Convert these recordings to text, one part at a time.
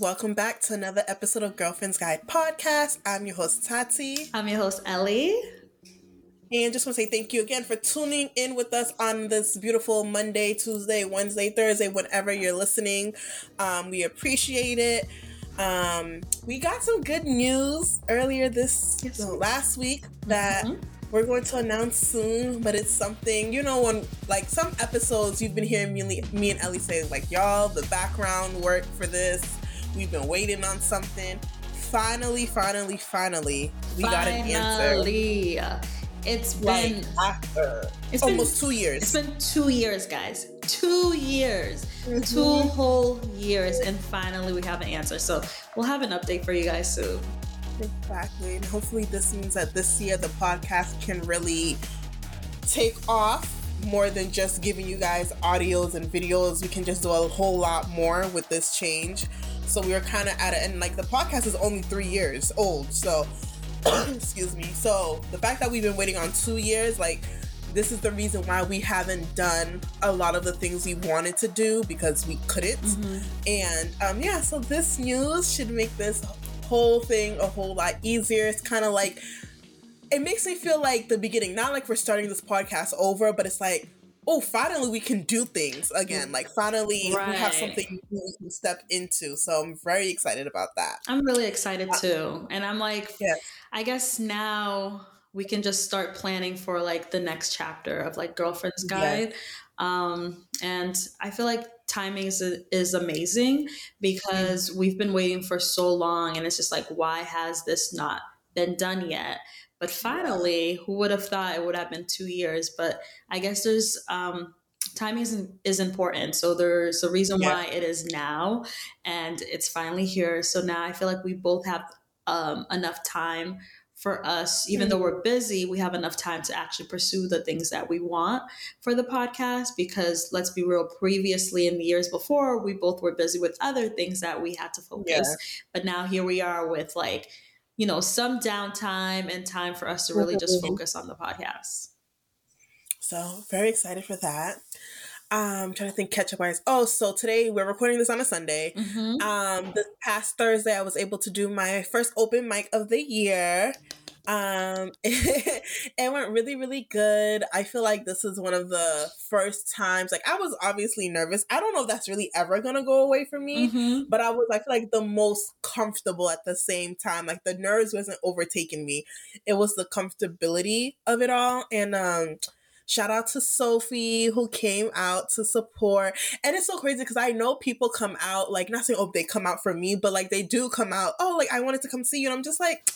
Welcome back to another episode of Girlfriend's Guide podcast. I'm your host, Tati. I'm your host, Ellie. And just want to say thank you again for tuning in with us on this beautiful Monday, Tuesday, Wednesday, Thursday, whenever you're listening. Um, we appreciate it. Um, we got some good news earlier this yes. last week that mm-hmm we're going to announce soon, but it's something, you know, when like some episodes you've been hearing me, me and Ellie say, like, y'all, the background work for this, we've been waiting on something. Finally, finally, finally, we finally. got an answer. It's been after it's almost been, two years. It's been two years, guys. Two years. Mm-hmm. Two whole years. And finally we have an answer. So we'll have an update for you guys soon. Exactly. And hopefully, this means that this year the podcast can really take off more than just giving you guys audios and videos. We can just do a whole lot more with this change. So we were kind of at it, and like the podcast is only three years old. So, excuse me. So the fact that we've been waiting on two years, like, this is the reason why we haven't done a lot of the things we wanted to do because we couldn't. Mm-hmm. And um, yeah, so this news should make this whole thing a whole lot easier. It's kind of like it makes me feel like the beginning, not like we're starting this podcast over, but it's like, oh, finally we can do things again. Like finally right. we have something we can step into. So I'm very excited about that. I'm really excited uh, too. And I'm like, yes. I guess now we can just start planning for like the next chapter of like girlfriend's guide. Yes. Um, and I feel like timing is, is amazing because mm-hmm. we've been waiting for so long and it's just like why has this not been done yet but finally who would have thought it would have been two years but i guess there's um, timing is, is important so there's a reason yeah. why it is now and it's finally here so now i feel like we both have um, enough time for us, even though we're busy, we have enough time to actually pursue the things that we want for the podcast. Because let's be real, previously in the years before, we both were busy with other things that we had to focus. Yeah. But now here we are with like, you know, some downtime and time for us to really just mm-hmm. focus on the podcast. So very excited for that. Um, I'm trying to think catch up wise. Oh, so today we're recording this on a Sunday. Mm-hmm. Um, this past Thursday I was able to do my first open mic of the year. Um, it, went really, really good. I feel like this is one of the first times, like I was obviously nervous. I don't know if that's really ever gonna go away from me, mm-hmm. but I was, I feel like the most comfortable at the same time. Like the nerves wasn't overtaking me. It was the comfortability of it all. And, um, Shout out to Sophie who came out to support. And it's so crazy because I know people come out, like, not saying, oh, they come out for me, but like they do come out, oh, like, I wanted to come see you. And I'm just like,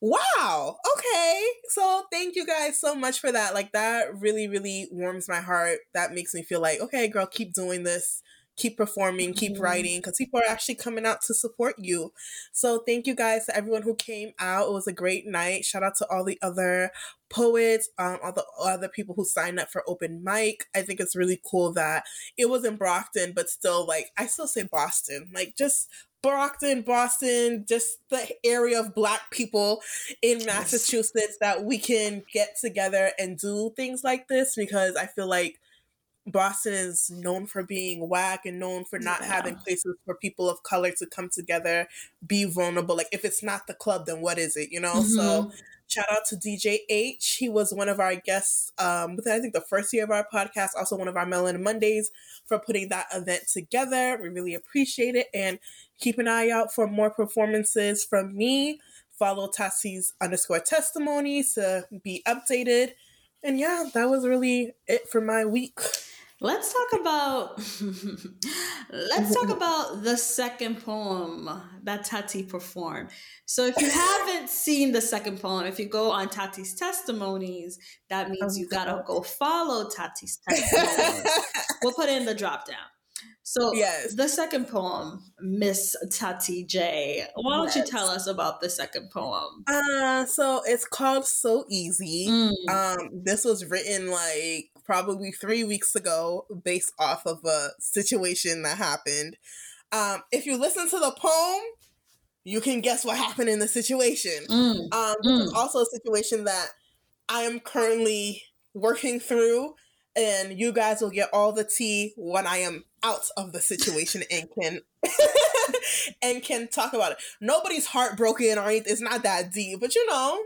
wow, okay. So thank you guys so much for that. Like, that really, really warms my heart. That makes me feel like, okay, girl, keep doing this keep performing, keep mm-hmm. writing, because people are actually coming out to support you. So thank you guys to everyone who came out. It was a great night. Shout out to all the other poets, um, all the other people who signed up for open mic. I think it's really cool that it was in Brockton, but still, like, I still say Boston. Like, just Brockton, Boston, just the area of Black people in Massachusetts that we can get together and do things like this because I feel like Boston is known for being whack and known for not yeah. having places for people of color to come together, be vulnerable. Like if it's not the club, then what is it? You know? Mm-hmm. So shout out to DJ H. He was one of our guests um within I think the first year of our podcast, also one of our Melanin Mondays for putting that event together. We really appreciate it and keep an eye out for more performances from me. Follow Tati's underscore testimony to be updated. And yeah, that was really it for my week. Let's talk about let's talk about the second poem that Tati performed. So if you haven't seen the second poem, if you go on Tati's testimonies, that means you gotta go follow Tati's testimonies. we'll put it in the drop down. So yes. the second poem, Miss Tati J. Why don't yes. you tell us about the second poem? Uh so it's called So Easy. Mm. Um this was written like probably three weeks ago based off of a situation that happened. Um, if you listen to the poem, you can guess what happened in the situation. Mm. Um, mm. also a situation that I am currently working through and you guys will get all the tea when I am out of the situation and can and can talk about it. Nobody's heartbroken or anything. It's not that deep, but you know,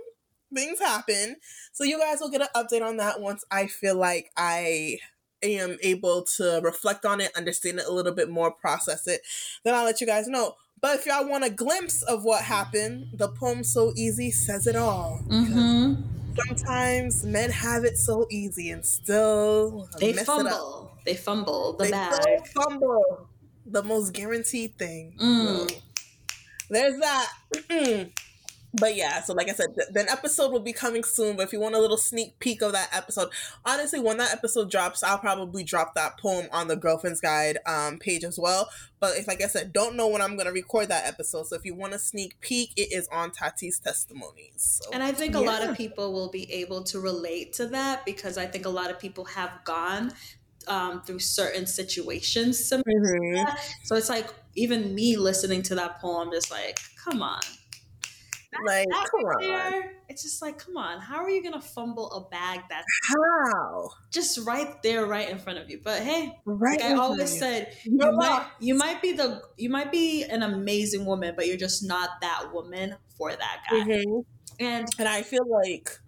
things happen. So you guys will get an update on that once I feel like I am able to reflect on it, understand it a little bit more, process it. Then I'll let you guys know. But if y'all want a glimpse of what happened, the poem So Easy says it all. Mm-hmm. Sometimes men have it so easy and still they fumble. They fumble the they bag. fumble the most guaranteed thing. Mm. So, there's that. but yeah, so like I said, th- an episode will be coming soon. But if you want a little sneak peek of that episode, honestly, when that episode drops, I'll probably drop that poem on the Girlfriend's Guide um, page as well. But if, like I said, don't know when I'm going to record that episode. So if you want a sneak peek, it is on Tati's testimonies. So, and I think a lot of people will be able to relate to that because I think a lot of people have gone um, through certain situations. Mm-hmm. So it's like even me listening to that poem is like, come on like, that come right on. There, it's just like, come on, how are you gonna fumble a bag that's how just right there, right in front of you? But hey, right like I always you. said, you might, you might be the you might be an amazing woman, but you're just not that woman for that guy. Mm-hmm. And and I feel like,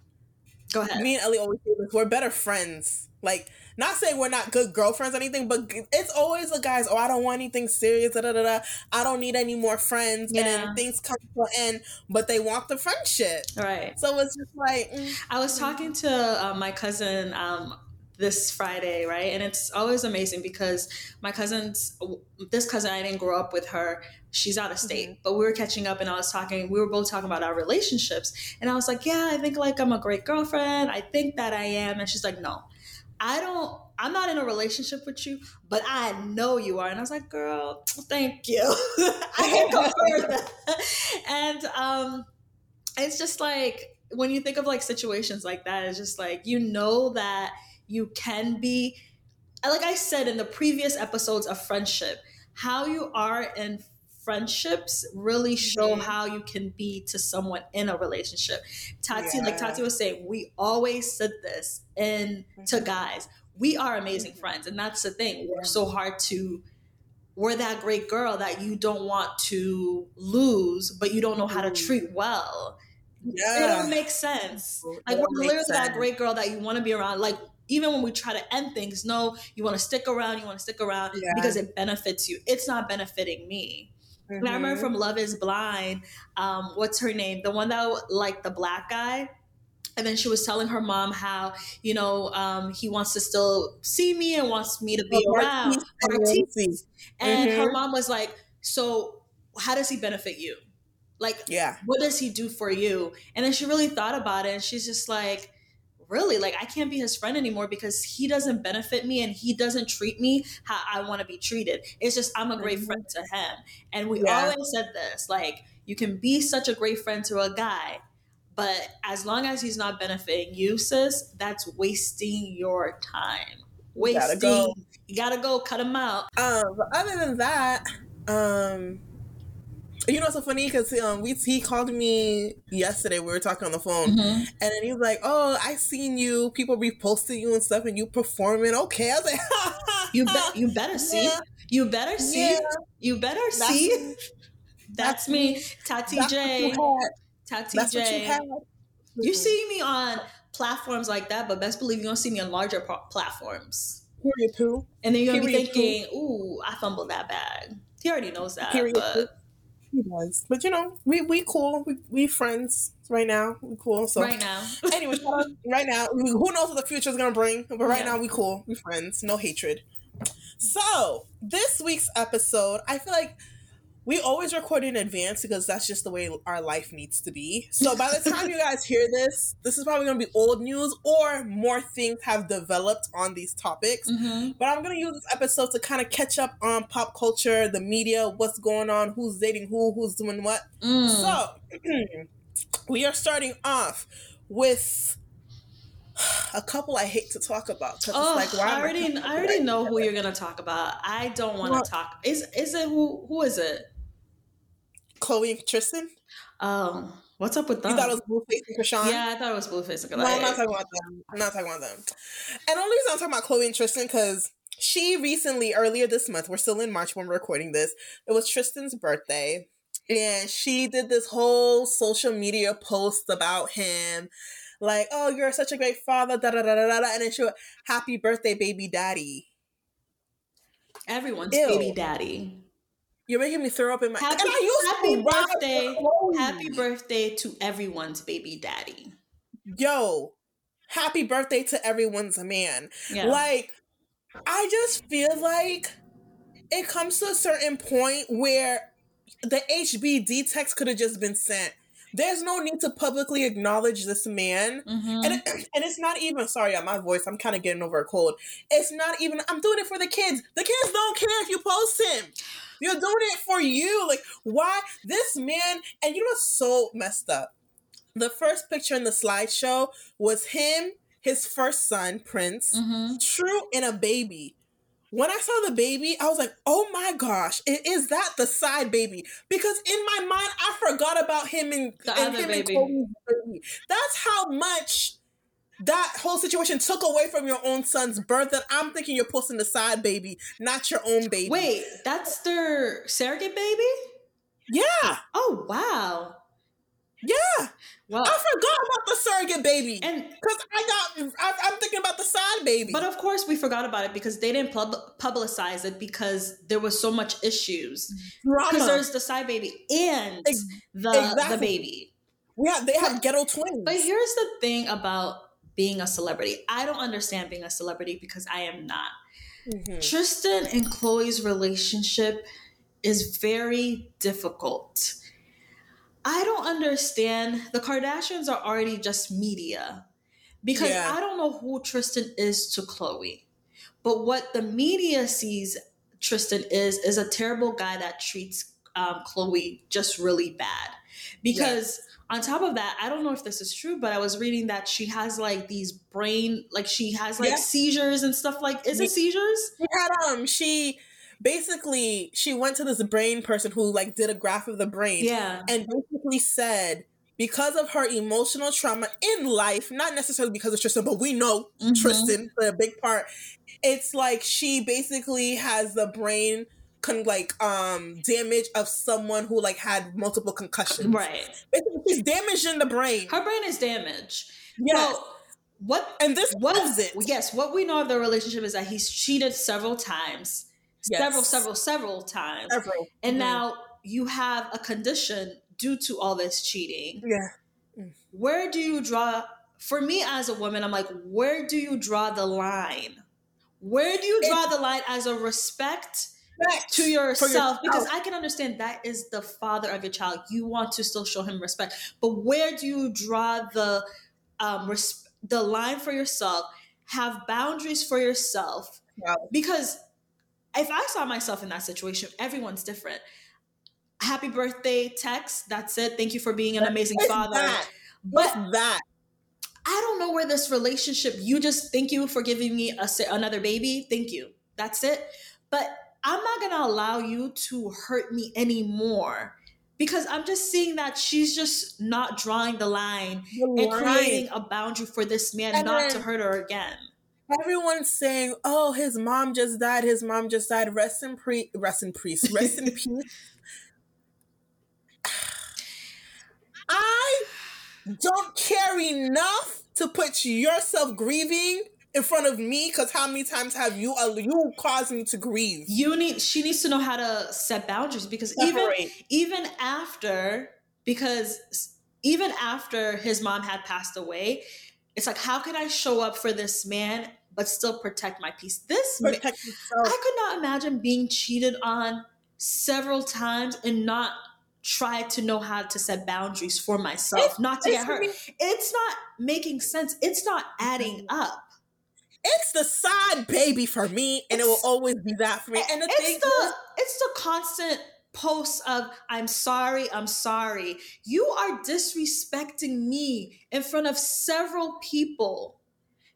go ahead. Me and Ellie always say this: we're better friends. Like not saying we're not good girlfriends or anything, but it's always the guys, oh, I don't want anything serious, da, da, da, da. I don't need any more friends. Yeah. And then things come to an end, but they want the friendship. Right. So it's just like. Mm, I was talking to uh, my cousin um, this Friday, right? And it's always amazing because my cousin's this cousin I didn't grow up with her. She's out of state, mm-hmm. but we were catching up and I was talking, we were both talking about our relationships. And I was like, "Yeah, I think like I'm a great girlfriend. I think that I am." And she's like, "No. I don't, I'm not in a relationship with you, but I know you are. And I was like, girl, thank you. I can confirm that. And um, it's just like, when you think of like situations like that, it's just like, you know that you can be, like I said in the previous episodes of friendship, how you are in friendships really show mm-hmm. how you can be to someone in a relationship. Tati, yeah. like Tati was saying, we always said this in mm-hmm. to guys. We are amazing mm-hmm. friends, and that's the thing. We're so hard to. We're that great girl that you don't want to lose, but you don't know how to treat well. Yeah. It don't make sense. Like we're literally sense. that great girl that you want to be around. Like even when we try to end things, no, you want to stick around, you want to stick around yeah. because it benefits you. It's not benefiting me. Mm-hmm. I remember from Love is Blind, um, what's her name? The one that like the black guy. And then she was telling her mom how, you know, um, he wants to still see me and wants me to be oh, around. And mm-hmm. her mom was like, So how does he benefit you? Like, yeah, what does he do for you? And then she really thought about it and she's just like, really like I can't be his friend anymore because he doesn't benefit me and he doesn't treat me how I want to be treated. It's just I'm a great mm-hmm. friend to him. And we yeah. always said this like you can be such a great friend to a guy, but as long as he's not benefiting you, sis, that's wasting your time. Wasting. You gotta go, you gotta go cut him out. Um, but other than that, um, you know, it's so funny because um, we he called me yesterday. We were talking on the phone, mm-hmm. and then he was like, "Oh, I seen you. People reposting you and stuff, and you performing. Okay." I was like, "You bet. You better see. Yeah. You better see. Yeah. You better that's see." That's, me, Tati that's J. Tati that's J. You, see me on platforms like that, but best believe you don't see me on larger platforms. Period. Too. And then you're gonna be thinking, "Ooh, I fumbled that bag." He already knows that, Period. but. He does. But you know, we we cool. We we friends right now. We cool. So right now. anyway, right now, who knows what the future is gonna bring? But right yeah. now, we cool. We friends. No hatred. So this week's episode, I feel like we always record in advance because that's just the way our life needs to be. So by the time you guys hear this, this is probably going to be old news or more things have developed on these topics. Mm-hmm. But I'm going to use this episode to kind of catch up on pop culture, the media, what's going on, who's dating who, who's doing what. Mm. So we are starting off with a couple I hate to talk about. Oh, like, I already, I already know who you're gonna talk about. I don't want to talk. Is is it who? Who is it? Khloe and Tristan. Oh, What's up with that? You thought it was Blueface and Chrisean? Yeah, I thought it was Blueface and No, I'm not talking about them. I'm not talking about them. And only reason I'm talking about Khloe and Tristan because she recently, earlier this month, we're still in March when we're recording this. It was Tristan's birthday, and she did this whole social media post about him, like, "Oh, you're such a great father," da da da da da, and then she went, "Happy birthday, baby daddy." Everyone's Ew. baby daddy. You're making me throw up in my. Happy, happy birthday! Happy birthday to everyone's baby daddy. Yo, happy birthday to everyone's man. Yeah. Like, I just feel like it comes to a certain point where the HBD text could have just been sent. There's no need to publicly acknowledge this man. Mm-hmm. And, it, and it's not even, sorry, my voice, I'm kind of getting over a cold. It's not even, I'm doing it for the kids. The kids don't care if you post him. You're doing it for you. Like, why? This man, and you know what's so messed up? The first picture in the slideshow was him, his first son, Prince, mm-hmm. True, and a baby. When I saw the baby, I was like, oh my gosh, is that the side baby? Because in my mind, I forgot about him and, the and him baby. and baby. That's how much that whole situation took away from your own son's birth that I'm thinking you're posting the side baby, not your own baby. Wait, that's their surrogate baby? Yeah. Oh wow. Yeah. Well, I forgot about the surrogate baby, and because I got, I, am thinking about the side baby. But of course, we forgot about it because they didn't pub- publicize it because there was so much issues. Because there's the side baby and Ex- the exactly. the baby. Yeah, they have ghetto twins. But here's the thing about being a celebrity. I don't understand being a celebrity because I am not. Mm-hmm. Tristan and Khloe's relationship is very difficult. I don't understand. The Kardashians are already just media because yeah. I don't know who Tristan is to Khloe. But what the media sees Tristan is is a terrible guy that treats um, Khloe just really bad. Because on top of that, I don't know if this is true, but I was reading that she has like these brain, like she has like yeah. seizures and stuff. Like, is it seizures? She had um, she basically she went to this brain person who like did a graph of the brain, yeah, and basically said because of her emotional trauma in life, not necessarily because of Tristan, but we know mm-hmm. Tristan for a big part. It's like she basically has the brain con- like um damage of someone who like had multiple concussions. Right. Basically, she's damaged in the brain. Her brain is damaged. Yes. what and this what is it? Yes, what we know of the relationship is that he's cheated several times, yes. several, several, several times, several. and mm-hmm. now you have a condition due to all this cheating. Yeah. Where do you draw? For me as a woman, I'm like, where do you draw the line? Where do you draw it, the line as a respect to yourself, yourself because I can understand that is the father of your child. You want to still show him respect, but where do you draw the um, res- the line for yourself? Have boundaries for yourself because if I saw myself in that situation, everyone's different. Happy birthday text. That's it. Thank you for being an amazing it's father. That. But it's that I don't know where this relationship. You just thank you for giving me a, another baby. Thank you. That's it. But I'm not going to allow you to hurt me anymore because I'm just seeing that she's just not drawing the line and creating a boundary for this man and not to hurt her again. Everyone's saying, "Oh, his mom just died. His mom just died. Rest in pre, rest in peace. Rest in peace." I don't care enough to put yourself grieving in front of me because how many times have you uh, you caused me to grieve you need she needs to know how to set boundaries because Separate. even even after because even after his mom had passed away it's like how can i show up for this man but still protect my peace? This man, i could not imagine being cheated on several times and not try to know how to set boundaries for myself it's, not to get hurt. it's not making sense. It's not adding up. It's the side baby for me, and it's, it will always be that for me. And the it's thing the is, it's the constant posts of I'm sorry, I'm sorry. You are disrespecting me in front of several people.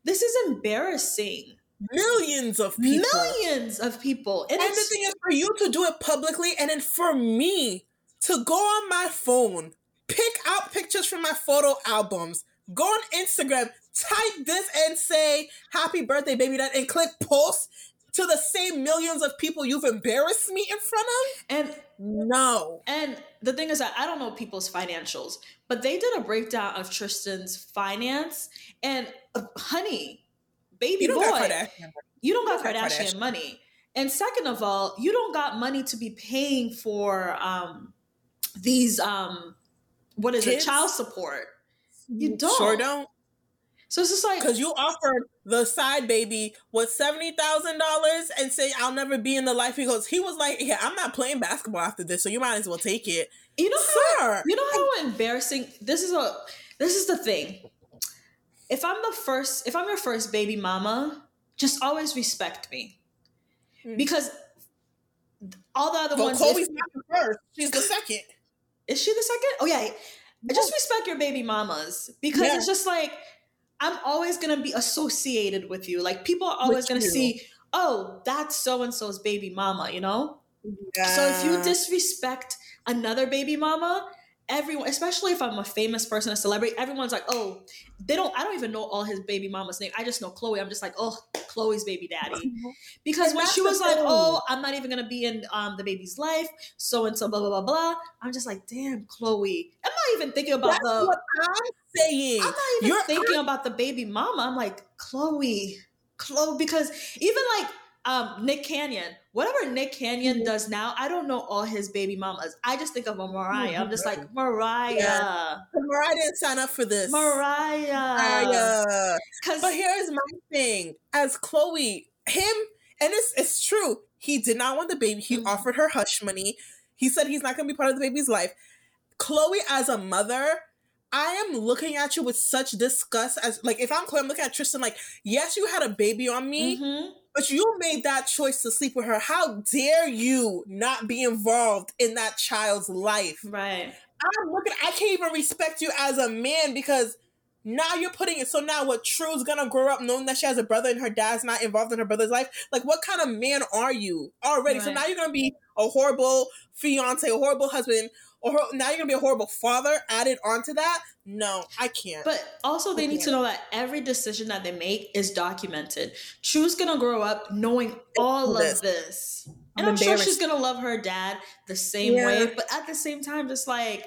This is embarrassing. Millions of people. Millions of people. And, and the thing is for you to do it publicly and then for me to go on my phone pick out pictures from my photo albums, go on Instagram, type this and say happy birthday, baby dad, and click post to the same millions of people you've embarrassed me in front of? And no. And the thing is that I don't know people's financials, but they did a breakdown of Tristan's finance and uh, honey, baby you boy, you don't got Kardashian, Kardashian money. And second of all, you don't got money to be paying for um, these um, what is Kids? it, child support. You don't. Sure don't. So it's just like because you offered the side baby was seventy thousand dollars and say I'll never be in the life he goes. He was like, yeah, I'm not playing basketball after this, so you might as well take it. You know, how, you know how embarrassing this is. A this is the thing. If I'm the first, if I'm your first baby mama, just always respect me, mm-hmm. because all the other well, ones. If, not the first; she's the second. Is she the second? Oh yeah. Just respect your baby mamas because yeah. it's just like I'm always going to be associated with you. Like people are always going to see, oh, that's so and so's baby mama, you know? Yeah. So if you disrespect another baby mama, everyone, especially if I'm a famous person, a celebrity, everyone's like, oh, they don't, I don't even know all his baby mama's name. I just know Khloe. I'm just like, oh, Khloe's baby daddy. Because when she was like, oh, I'm not even going to be in um, the baby's life, so and so, blah, blah, blah, blah. I'm just like, damn, Khloe. I'm not even thinking about That's the. What I'm saying. I'm not even You're, thinking about the baby mama. I'm like, Khloe, Khloe, because even like, um, Nick Cannon. whatever Nick Cannon mm-hmm. does now, I don't know all his baby mamas. I just think of a Mariah. I'm just like Mariah. Yeah. Mariah didn't sign up for this. Mariah. Mariah. But here's my thing: as Khloe, him, and it's it's true. He did not want the baby. He mm-hmm. offered her hush money. He said he's not going to be part of the baby's life. Khloe, as a mother, I am looking at you with such disgust as like if I'm Khloe, I'm looking at Tristan like, yes, you had a baby on me, mm-hmm. but you made that choice to sleep with her. How dare you not be involved in that child's life? Right. I'm looking, I can't even respect you as a man because now you're putting it so now what True's gonna grow up knowing that she has a brother and her dad's not involved in her brother's life. Like what kind of man are you already? Right. So now you're gonna be a horrible fiance, a horrible husband, or now you're gonna be a horrible father added onto that no i can't but also they need to know that every decision that they make is documented true's gonna grow up knowing all this. of this and i'm, I'm sure she's gonna love her dad the same yeah. way but at the same time just like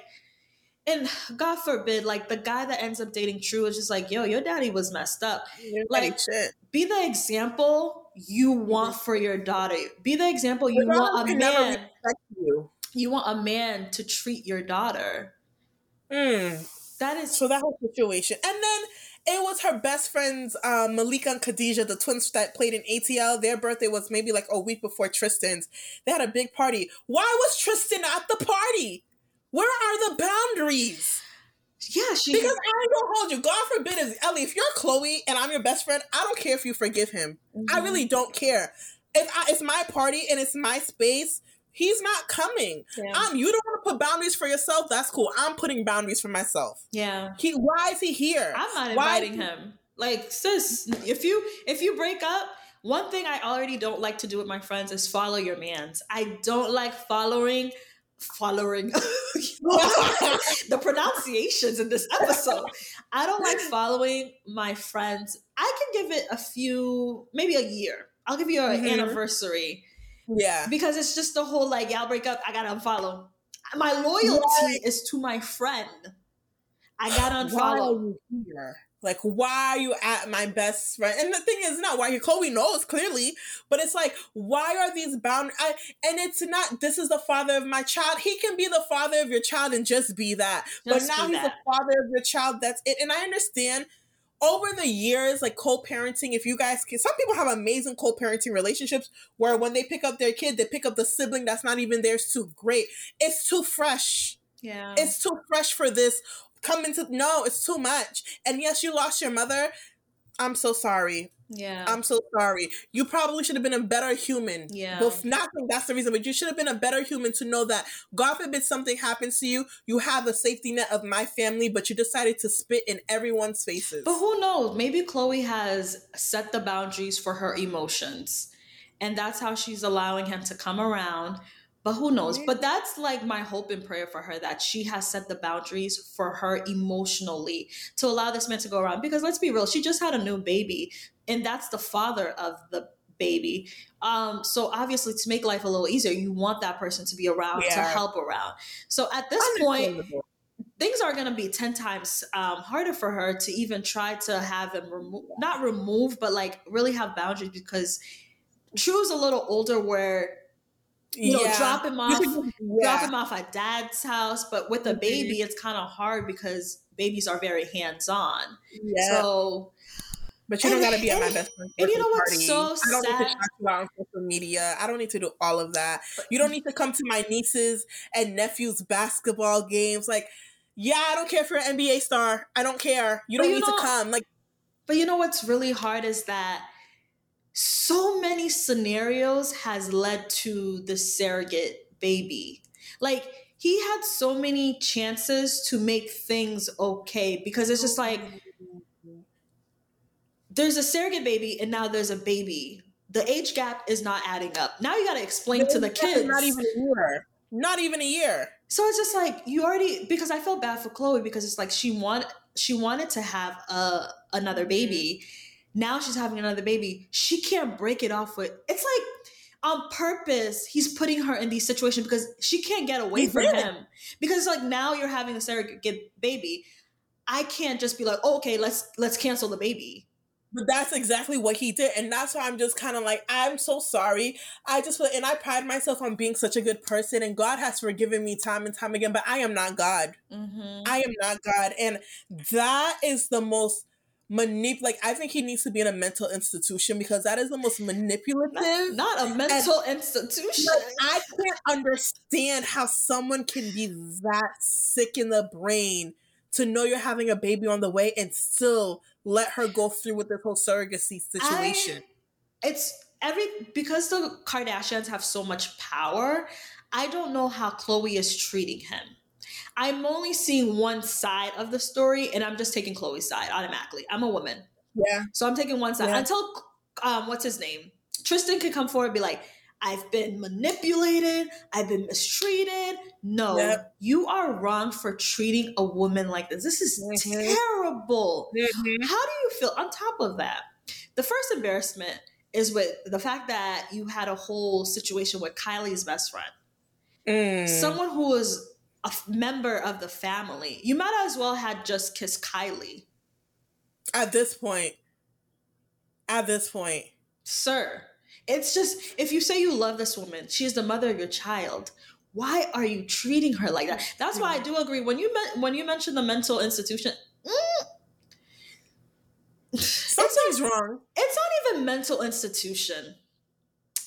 and God forbid, like the guy that ends up dating True is just like, yo, your daddy was messed up. You're like, shit. be the example you want for your daughter. Be the example you want a man. You you want a man to treat your daughter. Mm. That is so that whole situation, and then it was her best friends, um, Malika and Khadijah, the twins that played in ATL. Their birthday was maybe like a week before Tristan's. They had a big party. Why was Tristan at the party? Where are the boundaries? Yeah, she because I don't hold you. God forbid, is Ellie. If you're Khloe and I'm your best friend, I don't care if you forgive him. Mm-hmm. I really don't care. If I, it's my party and it's my space, He's not coming. Yeah. Um, you don't want to put boundaries for yourself. That's cool. I'm putting boundaries for myself. Yeah. He. Why is he here? I'm not inviting him. Like, sis, if you if you break up, one thing I already don't like to do with my friends is follow your man's. I don't like following following the pronunciations in this episode. I don't like following my friends. I can give it a few, maybe a year. I'll give you an mm-hmm. anniversary yeah. Because it's just the whole like, y'all break up, I gotta unfollow. My loyalty is to my friend. I gotta unfollow. Here. Like, why are you at my best friend? And the thing is not why you Khloe knows clearly, but it's like, why are these bound? I, and it's not. This is the father of my child. He can be the father of your child and just be that. Just but now he's that. the father of your child. That's it. And I understand over the years, like co-parenting, if you guys can, some people have amazing co-parenting relationships where when they pick up their kid, they pick up the sibling that's not even theirs too great. It's too fresh. Yeah. It's too fresh for this. Come into no, it's too much. And yes, you lost your mother. I'm so sorry. Yeah. I'm so sorry. You probably should have been a better human. Yeah. But not that's the reason, but you should have been a better human to know that God forbid something happens to you, you have a safety net of my family, but you decided to spit in everyone's faces. But who knows? Maybe Khloe has set the boundaries for her emotions. And that's how she's allowing him to come around But who knows? But that's like my hope and prayer for her that she has set the boundaries for her emotionally to allow this man to go around. Because let's be real, she just had a new baby, and that's the father of the baby. Um, so obviously, to make life a little easier, you want that person to be around yeah. to help around. So at this point, things are going to be 10 times um, harder for her to even try to have him remove, not remove, but like really have boundaries because she was a little older where you know, yeah. drop him off, yeah. drop him off at dad's house. But with a baby, mm-hmm. it's kind of hard because babies are very hands on. Yeah. So, but you don't got to be at my best friend's And you know what's party. so I don't sad? need to shout you out on social media. I don't need to do all of that. You don't need to come to my nieces and nephews' basketball games. Like, yeah, I don't care for an NBA star. I don't care. You don't you need know, to come. Like, but you know what's really hard is that so many scenarios has led to the surrogate baby. Like he had so many chances to make things okay because it's just like there's a surrogate baby and now there's a baby. The age gap is not adding up. Now you got to explain to the kids. Not even a year. Not even a year. So it's just like you already because I felt bad for Khloe because it's like she want she wanted to have a another mm-hmm. baby now she's having another baby. She can't break it off with. It's like on purpose he's putting her in these situations because she can't get away from him. Because it's like now you're having a surrogate baby. I can't just be like, oh, okay, let's let's cancel the baby. But that's exactly what he did. And that's why I'm just kind of like, I'm so sorry. I just feel, and I pride myself on being such a good person, and God has forgiven me time and time again, but I am not God. Mm-hmm. I am not God. And that is the most manip like I think he needs to be in a mental institution because that is the most manipulative. Not, not a mental and, institution. I can't understand how someone can be that sick in the brain to know you're having a baby on the way and still let her go through with this whole surrogacy situation. I, it's every because the Kardashians have so much power. I don't know how Khloe is treating him. I'm only seeing one side of the story, and I'm just taking Khloe's side automatically. I'm a woman, yeah. So I'm taking one side yeah. until um, what's his name? Tristan could come forward and be like, I've been manipulated. I've been mistreated. No, yep. you are wrong for treating a woman like this. This is mm-hmm. terrible. Mm-hmm. How do you feel? On top of that, the first embarrassment is with the fact that you had a whole situation with Kylie's best friend. Mm. Someone who was a member of the family. You might as well had just kissed Kylie. At this point. At this point. Sir, it's just if you say you love this woman, she is the mother of your child. Why are you treating her like that? That's why I do agree when you met, when you mentioned the mental institution. Mm, Something's not, wrong. It's not even mental institution.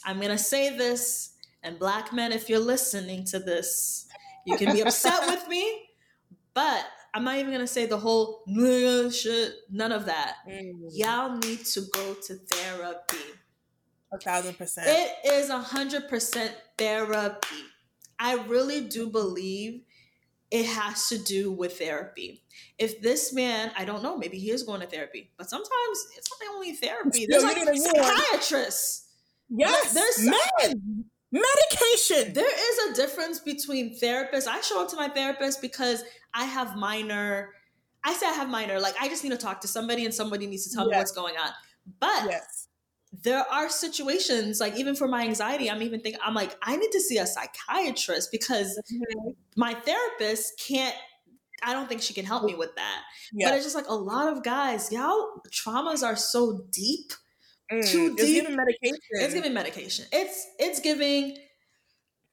I'm gonna say this, and black men, if you're listening to this, you can be upset with me, but I'm not even gonna say the whole shit. None of that. Mm. Y'all need to go to therapy. A thousand percent. It is a hundred percent therapy. I really do believe it has to do with therapy. If this man, I don't know, maybe he is going to therapy, but sometimes it's not the only therapy. There's like psychiatrists. Yes, there's men medication. There is a difference between therapists. I show up to my therapist because I have minor. I say I have minor. Like I just need to talk to somebody, and somebody needs to tell yes. me what's going on. But yes. there are situations, like even for my anxiety, I'm even thinking, I'm like, I need to see a psychiatrist because mm-hmm. my therapist can't I don't think she can help me with that. Yeah. But it's just like a lot of guys, y'all traumas are so deep Mm, too deep. It's giving medication. It's giving medication. It's it's giving,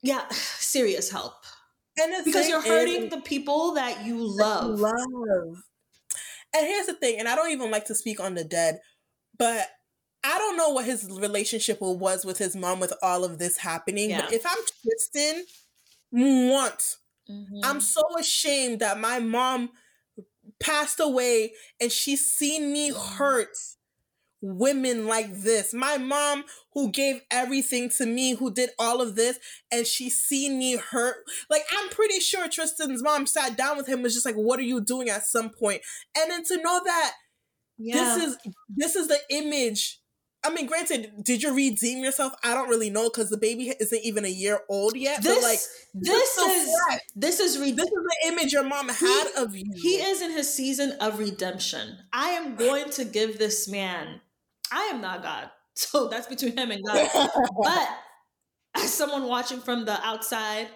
yeah, serious help. And because you're hurting is, the people that you love. Love. And here's the thing, and I don't even like to speak on the dead, but I don't know what his relationship was with his mom with all of this happening. Yeah. But if I'm Tristan, once mm-hmm. I'm so ashamed that my mom passed away and she's seen me hurt women like this. My mom, who gave everything to me, who did all of this, and she seen me hurt. Like, I'm pretty sure Tristan's mom sat down with him was just like, What are you doing at some point? And then to know that yeah. this is this is the image I mean, granted, did you redeem yourself? I don't really know because the baby isn't even a year old yet. This, but like, this is this is re- this is the image your mom had he, of you. He is in his season of redemption. I am going to give this man. I am not God, so that's between him and God. but as someone watching from the outside,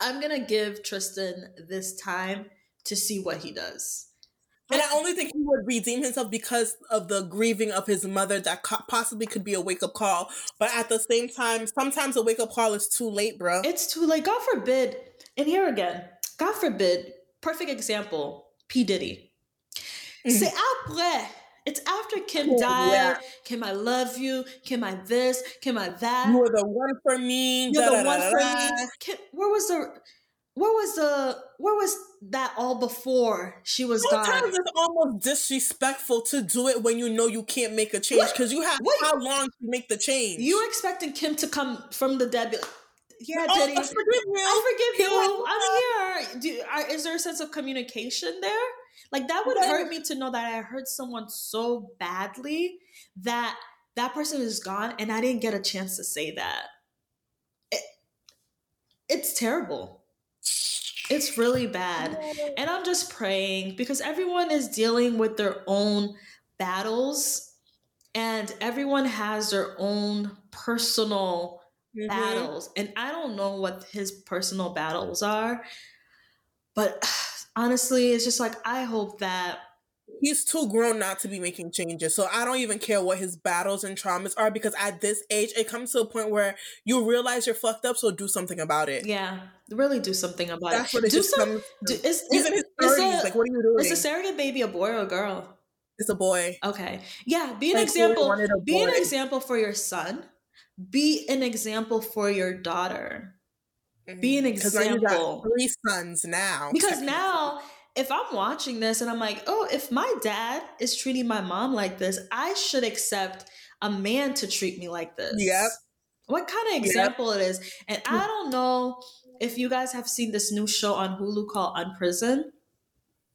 I'm gonna give Tristan this time to see what he does. And I only think he would redeem himself because of the grieving of his mother that co- possibly could be a wake up call. But at the same time, sometimes a wake up call is too late, bro. It's too late. God forbid. And here again, God forbid, perfect example, P. Diddy. Mm-hmm. C'est après. It's after Kim died. Yeah. Kim, I love you. Kim, I this. Kim, I that. You were the one for me. You're the one for me. Kim, where was the where was the where was that all before she was Sometimes gone? it's almost disrespectful to do it when you know you can't make a change because you have Wait. how long to make the change. You expecting Kim to come from the dead? Yeah, oh, Diddy, I forgive you. I forgive you. I'm here. Do, are, is there a sense of communication there? Like that would hurt me to know that I hurt someone so badly that that person is gone and I didn't get a chance to say that. It, it's terrible. It's really bad. And I'm just praying because everyone is dealing with their own battles and everyone has their own personal mm-hmm. battles. And I don't know what his personal battles are, but honestly, it's just like I hope that he's too grown not to be making changes. So I don't even care what his battles and traumas are because at this age, it comes to a point where you realize you're fucked up. So do something about it. Yeah, really do something about That's it. What it do some. Do, is, he's in his thirties. Like, what are you doing? Is a surrogate baby a boy or a girl? It's a boy. Okay. Yeah. Be an like, example. Be an example for your son. Be an example for your daughter. Be an example. three sons now. Because now if I'm watching this and I'm like, oh, if my dad is treating my mom like this, I should accept a man to treat me like this. Yep. What kind of example yep. it is. And I hmm. don't know if you guys have seen this new show on Hulu called UnPrisoned.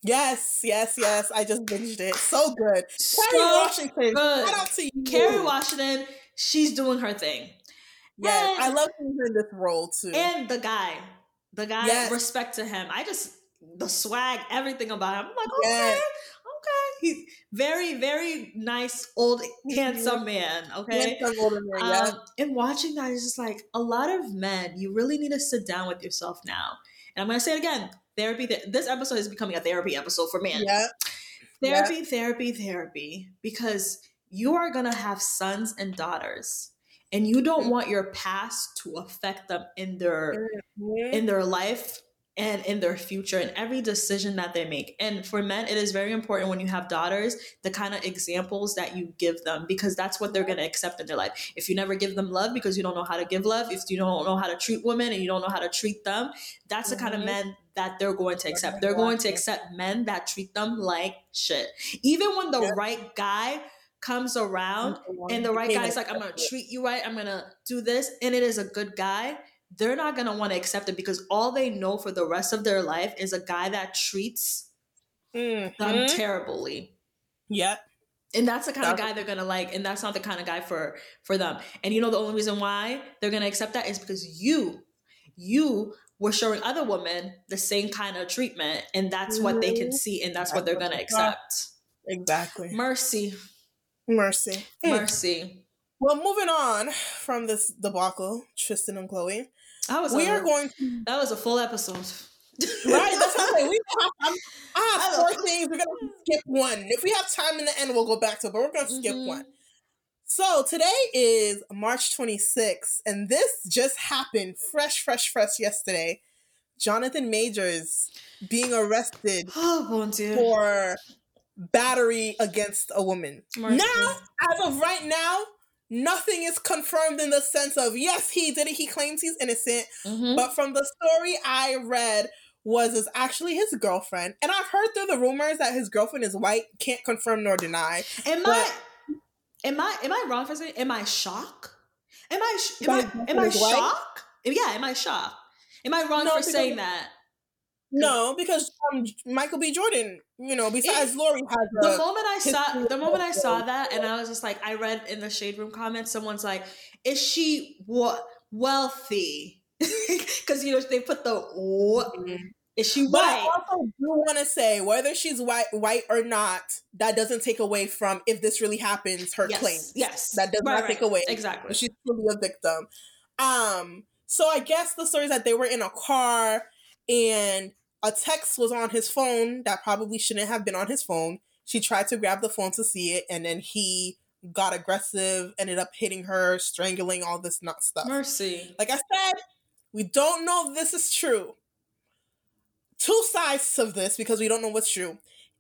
Yes, yes, yes. I just binged it. So good. So Kerry Washington. Good. Shout out to you. Kerry Washington, she's doing her thing. Yes, and, I love him in this role too. And the guy. The guy, yes. respect to him. I just the swag, everything about him. I'm like, okay, yes. okay. He's very, very nice, old, handsome man. Okay. Handsome older man, yeah. Um, and watching that is just like a lot of men, you really need to sit down with yourself now. And I'm gonna say it again. Therapy. Th- this episode is becoming a therapy episode for men. Yeah. Therapy, yeah. therapy, therapy. Because you are gonna have sons and daughters and you don't mm-hmm. want your past to affect them in their mm-hmm. in their life and in their future and every decision that they make. And for men, it is very important when you have daughters, the kind of examples that you give them, because that's what they're going to accept in their life. If you never give them love because you don't know how to give love, if you don't know how to treat women and you don't know how to treat them, that's mm-hmm. the kind of mm-hmm. men that they're going to accept. They're going to accept men that treat them like shit. Even when the yeah. right guy comes around and the right guy is like, I'm to treat you right, I'm to do this, and it is a good guy they're not want to accept it because all they know for the rest of their life is a guy that treats mm-hmm. them terribly. Yep. And that's the kind that's- of guy they're gonna like, and that's not the kind of guy for for them. And you know the only reason why they're gonna accept that is because you, you were showing other women the same kind of treatment, and that's what they can mm-hmm. see, and that's, that's what they're gonna accept. Exactly. Mercy. Mercy. Mercy. Well, moving on from this debacle, Tristan and Khloe. I was we are going to that was a full episode. right, that's what I'm saying. We have, I have four things. We're gonna skip one. If we have time in the end, we'll go back to it, but we're gonna skip mm-hmm. one. So today is March 26th, and this just happened fresh, fresh, fresh yesterday. Jonathan Majors being arrested oh, for battery against a woman. Now, as of right now, nothing is confirmed in the sense of yes he did it he claims he's innocent. Mm-hmm. but from the story i read was is actually his girlfriend. And i've heard through the rumors that his girlfriend is white can't confirm nor deny. Am but, i am i am i wrong for saying am i shocked? Am i am i am i shocked? Yeah am i shocked? Am i wrong no, for saying that No, because um, Michael B. Jordan, you know, besides it, Lori has the moment I saw the moment I saw that, and I was just like, I read in the shade room comments, someone's like, "Is she what wealthy?" Because you know they put the what. Mm-hmm. Is she white? But I also do want to say whether she's white, white or not, that doesn't take away from if this really happens, her yes, claim. Yes, that does right, not take away exactly. She's truly a victim. Um, so I guess the story is that they were in a car and a text was on his phone that probably shouldn't have been on his phone. She tried to grab the phone to see it, and then he got aggressive, ended up hitting her, strangling, all this not stuff. Mercy. Like I said, we don't know if this is true. Two sides of this because we don't know what's true.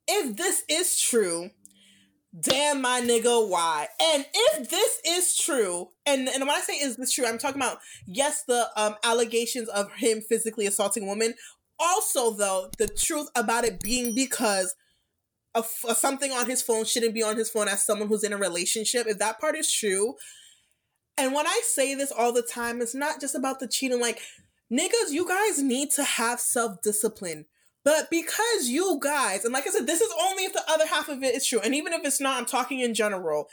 If this is true, damn my nigga, why? And if this is true, and, and when I say is this true, I'm talking about yes, the um, allegations of him physically assaulting women. Also, though, the truth about it being because of, something on his phone shouldn't be on his phone as someone who's in a relationship. If that part is true, and when I say this all the time, it's not just about the cheating. Like, niggas, you guys need to have self discipline. But because you guys, and like I said, this is only if the other half of it is true. And even if it's not, I'm talking in general.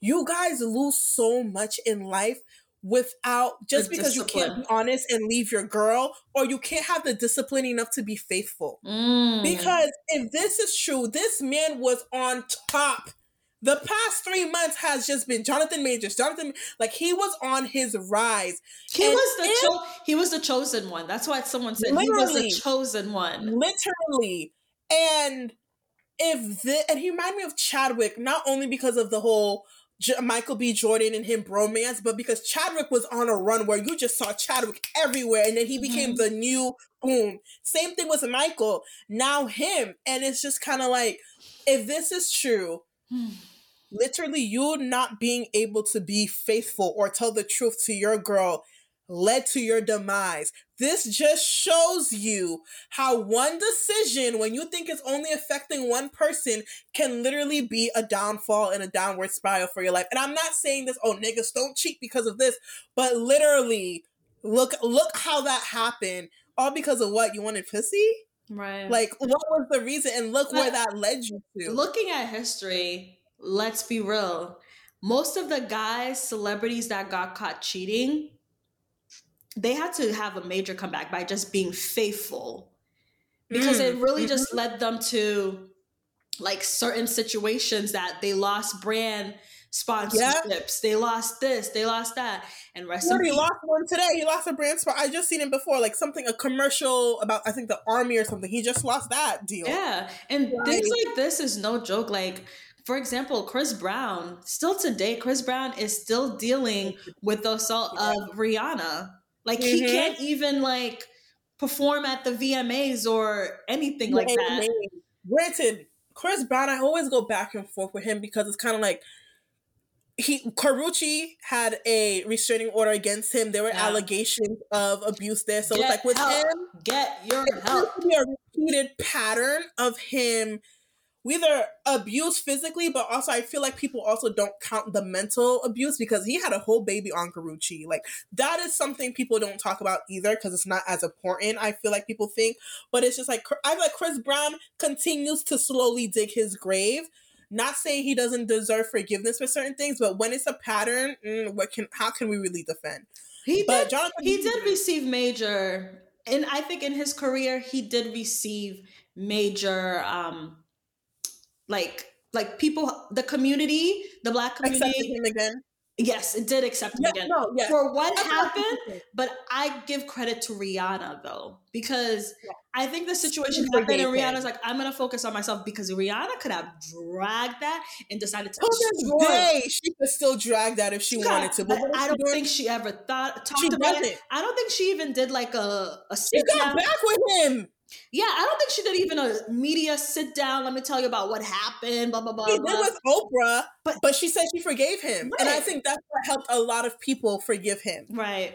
You guys lose so much in life without just the because discipline. you can't be honest and leave your girl or you can't have the discipline enough to be faithful. Mm. Because if this is true, this man was on top the past three months has just been Jonathan Majors. Jonathan, like he was on his rise. He and was the if, cho- he was the chosen one. That's why someone said he was the chosen one. Literally, and if the and he reminded me of Chadwick not only because of the whole J- Michael B. Jordan and him bromance, but because Chadwick was on a run where you just saw Chadwick everywhere, and then he became mm-hmm. the new boom. Same thing with Michael. Now him, and it's just kind of like if this is true literally you not being able to be faithful or tell the truth to your girl led to your demise. This just shows you how one decision, when you think it's only affecting one person, can literally be a downfall and a downward spiral for your life. And I'm not saying this, oh niggas don't cheat because of this, but literally look look how that happened. All because of what? You wanted pussy? Right. Like what was the reason? And look but where that led you to. Looking at history, let's be real. Most of the guys, celebrities that got caught cheating, they had to have a major comeback by just being faithful. Because mm. it really mm-hmm. just led them to like certain situations that they lost brand sponsorships. Yeah. They lost this, they lost that. And rest he lost one today. He lost a brand spot. I just seen him before, like something a commercial about I think the army or something. He just lost that deal. Yeah. And right. things like this is no joke. Like for example, Chris Brown, still today, Chris Brown is still dealing with the assault of Rihanna. Like mm-hmm. he can't even like perform at the VMAs or anything like that. Granted, Chris Brown, I always go back and forth with him because it's kind of like he Karrueche had a restraining order against him. There were yeah. allegations of abuse there. So get it's like with help. him, get your help. A repeated pattern of him either abuse physically, but also I feel like people also don't count the mental abuse because he had a whole baby on Karrueche. Like that is something people don't talk about either because it's not as important. I feel like people think, but it's just like I feel like Chris Brown continues to slowly dig his grave. Not saying he doesn't deserve forgiveness for certain things, but when it's a pattern, mm, what can how can we really defend? He but did. Jonathan, he did receive major, and I think in his career he did receive major um like like people the community the black community him again? Yes it did accept him again. no, yes. for what happened but i give credit to rihanna though because yeah. i think the situation happened and rihanna's like i'm gonna focus on myself because rihanna could have dragged that and decided to destroy day, she could still drag that if she yeah, wanted to but i don't think she ever thought talked she about doesn't. it i don't think she even did like a a she got back with him yeah, I don't think she did even a media sit down. Let me tell you about what happened. Blah blah blah. He blah. with Oprah, but but she said she forgave him, right. and I think that's what helped a lot of people forgive him. Right.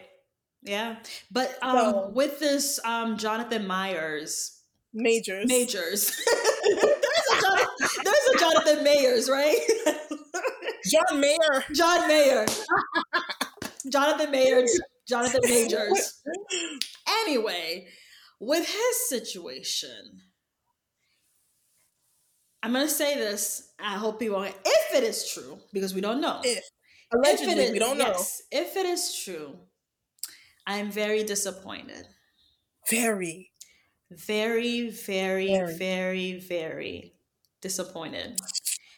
Yeah, but um, so, with this um, Jonathan Myers Majors Majors, there's, a Jonathan, there's a Jonathan Mayers, right? John Mayer. John Mayer. Jonathan Mayer. Jonathan Majors. Anyway, with his situation, I'm gonna say this. I hope you won't. if it is true, because we don't know. If allegedly, if it is, we don't know. Yes, if it is true, I'm very disappointed. Very, very, very, very, very, very disappointed,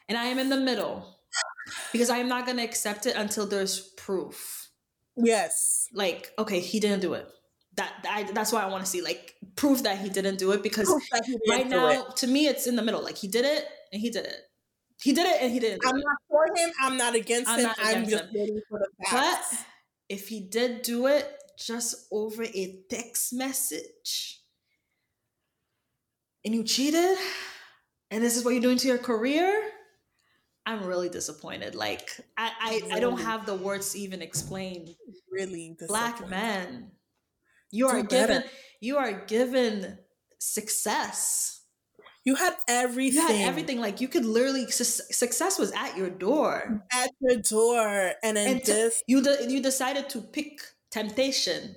and I am in the middle because I am not gonna accept it until there's proof. Yes, like okay, he didn't do it that I, that's why I want to see like proof that he didn't do it because right now it. to me it's in the middle. Like he did it and he did it. He did it and he didn't. I'm it. not for him. I'm not against I'm him. Not against I'm just him. waiting for the facts. But if he did do it just over a text message and you cheated and this is what you're doing to your career, I'm really disappointed. Like I I, I don't have the words to even explain. Really, black men you are given you are given success. You had everything. You had everything. Like you could literally su- success was at your door. At your door, and then and this t- you de- you decided to pick temptation,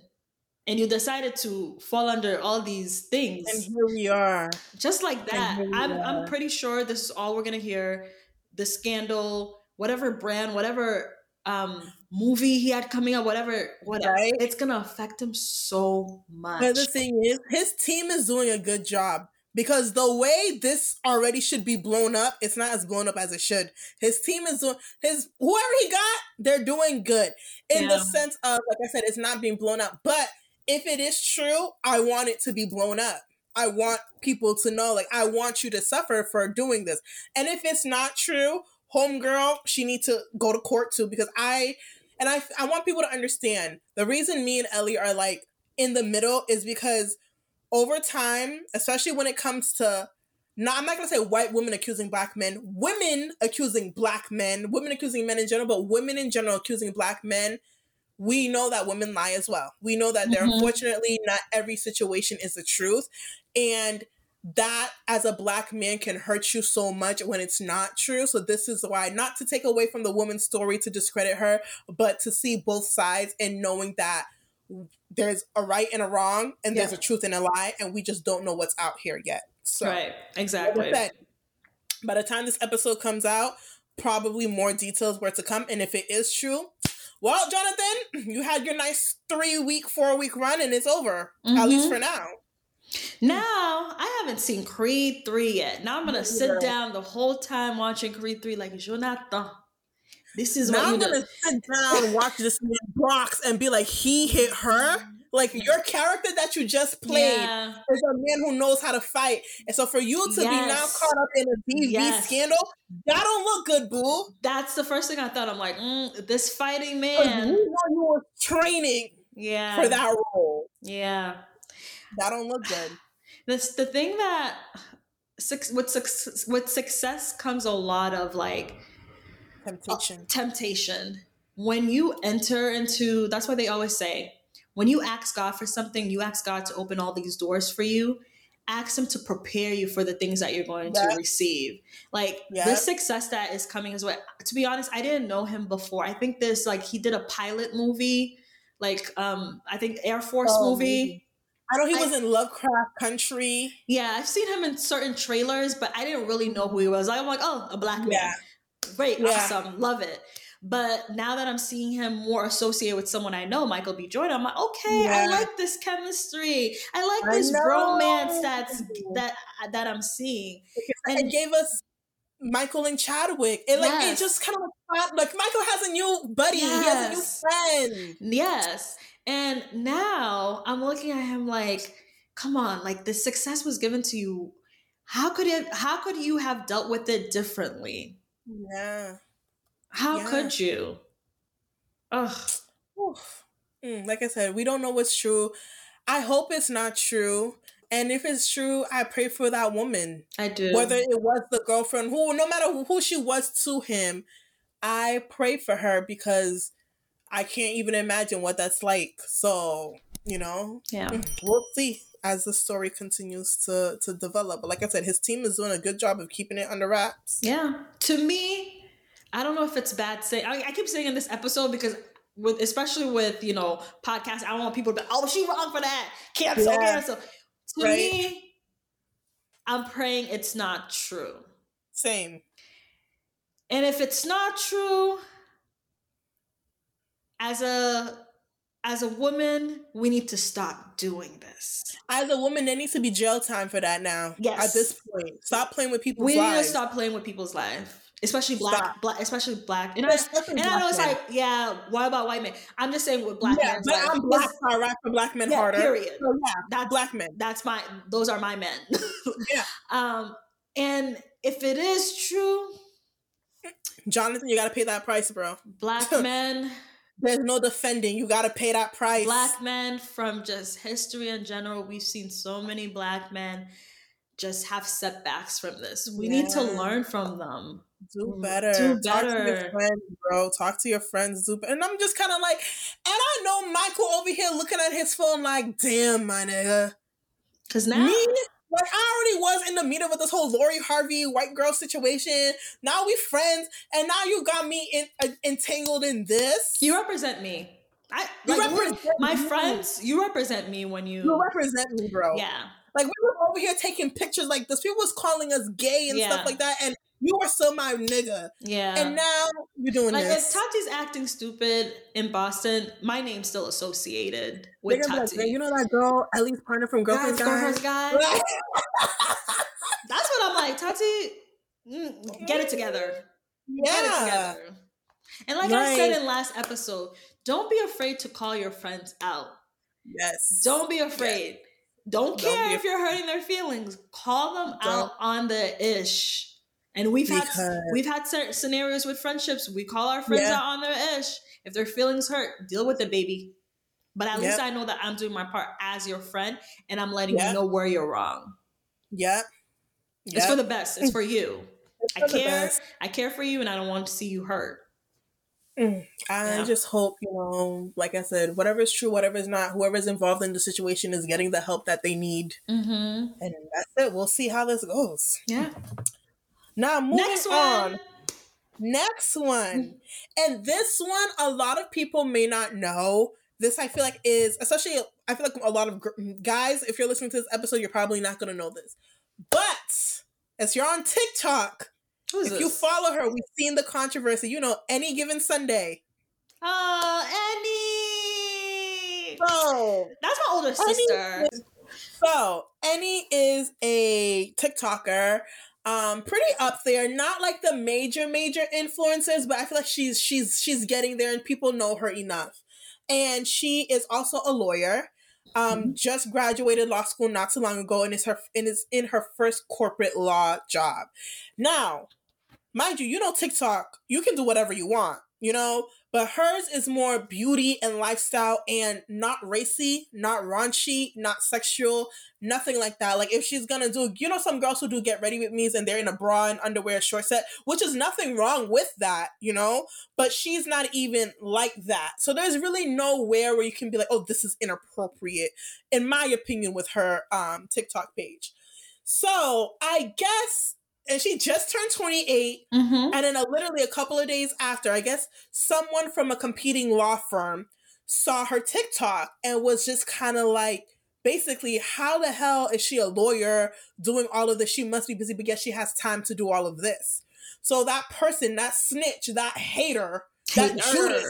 and you decided to fall under all these things. And here we are, just like that. I'm are. I'm pretty sure this is all we're gonna hear. The scandal, whatever brand, whatever um movie he had coming up, whatever, whatever, right? it's gonna affect him so much. But the thing is, his team is doing a good job because the way this already should be blown up, it's not as blown up as it should. His team is doing his whoever he got, they're doing good in yeah. the sense of like I said, it's not being blown up. But if it is true, I want it to be blown up. I want people to know, like, I want you to suffer for doing this. And if it's not true, homegirl, she need to go to court too because I and I I want people to understand the reason me and Ellie are like in the middle is because over time, especially when it comes to not I'm not gonna say white women accusing black men, women accusing black men, women accusing men in general, but women in general accusing black men. We know that women lie as well. We know that there, mm-hmm. unfortunately, not every situation is the truth. And that as a black man can hurt you so much when it's not true. So this is why not to take away from the woman's story to discredit her, but to see both sides and knowing that there's a right and a wrong and yeah. there's a truth and a lie and we just don't know what's out here yet. So Right. Exactly. Said, by the time this episode comes out, probably more details were to come and if it is true, well, Jonathan, you had your nice 3 week, 4 week run and it's over. Mm-hmm. At least mm-hmm. for now. Now I haven't seen Creed three yet. Now I'm gonna sit down the whole time watching Creed three like Jonathan. This is now what I'm gonna do. sit down, and watch this man box, and be like, he hit her. Like your character that you just played yeah. is a man who knows how to fight, and so for you to yes. be now caught up in a DV yes. scandal, that don't look good, boo. That's the first thing I thought. I'm like, mm, this fighting man. You know you were training, yeah, for that role. Yeah, that don't look good. This the thing that with success with success comes a lot of like temptation. Uh, temptation. When you enter into that's why they always say when you ask God for something, you ask God to open all these doors for you. Ask him to prepare you for the things that you're going yep. to receive. Like yep. the success that is coming is what to be honest, I didn't know him before. I think this like he did a pilot movie, like um I think Air Force oh, movie. I know he was I, in Lovecraft Country. Yeah, I've seen him in certain trailers, but I didn't really know who he was. I'm like, oh, a black yeah. man. Great, yeah. awesome, love it. But now that I'm seeing him more associated with someone I know, Michael B. Jordan, I'm like, okay, yeah. I like this chemistry. I like this romance that's that that I'm seeing. And it gave us Michael and Chadwick. It like yes. it just kind of like Michael has a new buddy. Yes. He has a new friend. Yes. And now I'm looking at him like, come on, like the success was given to you. How could it how could you have dealt with it differently? Yeah. How yeah. could you? Ugh. Mm, like I said, we don't know what's true. I hope it's not true. And if it's true, I pray for that woman. I do. Whether it was the girlfriend who, no matter who she was to him, I pray for her because I can't even imagine what that's like. So, you know, yeah, we'll see as the story continues to to develop. But like I said, his team is doing a good job of keeping it under wraps. Yeah, to me, I don't know if it's bad Say I, I keep saying in this episode because with especially with you know podcasts, I don't want people to be, oh she wrong for that cancel yeah. cancel. to right? me, I'm praying it's not true. Same. And if it's not true, as a as a woman, we need to stop doing this. As a woman, there needs to be jail time for that now. Yes. At this point, stop playing with people's we lives. We need to stop playing with people's lives especially black, black, especially black. And, I, and I know it's like, yeah, what about white men? I'm just saying with black yeah, men. But like, I'm black, so I rap for black men yeah, harder. Period. So yeah, that's black men. That's my. Those are my men. yeah. Um, and if it is true, Jonathan, you got to pay that price, bro. Black men. There's no defending. You got to pay that price. Black men, from just history in general, we've seen so many black men just have setbacks from this. We yeah. need to learn from them. Do mm, better. Do better. Talk to your friends, bro. Talk to your friends. Do better. And I'm just kind of like, and I know Michael over here looking at his phone like, damn, my nigga. Cause now. Me, like I already was in the middle with this whole Lori Harvey white girl situation. Now we friends, and now you got me in, uh, entangled in this. You represent me. I you like my me. friends. You represent me when you. You represent me, bro. Yeah. Like we were over here taking pictures like this. People was calling us gay and yeah. stuff like that, and you are still my nigga. Yeah. And now you're doing like, this. If Tati's acting stupid in Boston, my name's still associated with Tati. Like, you know that girl, at least partner from Girlfriend's Guy? Girlfriend's Guy? That's what I'm like. Tati, mm, get it together. Yeah. Get it together. And like right. I said in last episode, don't be afraid to call your friends out. Yes. Don't be afraid. Yes. Don't care don't if you're hurting their feelings. Call them don't. out on the ish and we've because, had we've had certain scenarios with friendships. We call our friends yeah. out on their ish. If their feelings hurt, deal with it, baby. But at yep. least I know that I'm doing my part as your friend, and I'm letting yep. you know where you're wrong. Yep. yep. It's for the best. It's for you. I care. I care for you, and I don't want to see you hurt. Mm. I yeah. just hope, you know, like I said, whatever is true, whatever is not, whoever's involved in the situation is getting the help that they need. Mm-hmm. And that's it. We'll see how this goes. Yeah. Now moving Next on. Next one. And this one, a lot of people may not know. This I feel like is, especially, I feel like a lot of guys, if you're listening to this episode, you're probably not going to know this. But as you're on TikTok, if this? you follow her, we've seen the controversy. You know, any given Sunday. Oh, Annie. So that's my older sister. so Annie is a TikToker um pretty up there. Not like the major major influencers but i feel like she's she's she's getting there and people know her enough. And she is also a lawyer. Um mm-hmm. just graduated law school not so long ago and is her and is in her first corporate law job. Now mind you you know tiktok you can do whatever you want you know but hers is more beauty and lifestyle and not racy, not raunchy, not sexual, nothing like that. Like if she's gonna do, you know, some girls who do get ready with me and they're in a bra and underwear short set, which is nothing wrong with that, you know, but she's not even like that. So there's really nowhere where you can be like, oh, this is inappropriate, in my opinion, with her um TikTok page. So I guess and she just turned 28 mm-hmm. and then a, literally a couple of days after i guess someone from a competing law firm saw her tiktok and was just kind of like basically how the hell is she a lawyer doing all of this she must be busy but yet she has time to do all of this so that person that snitch that hater that judas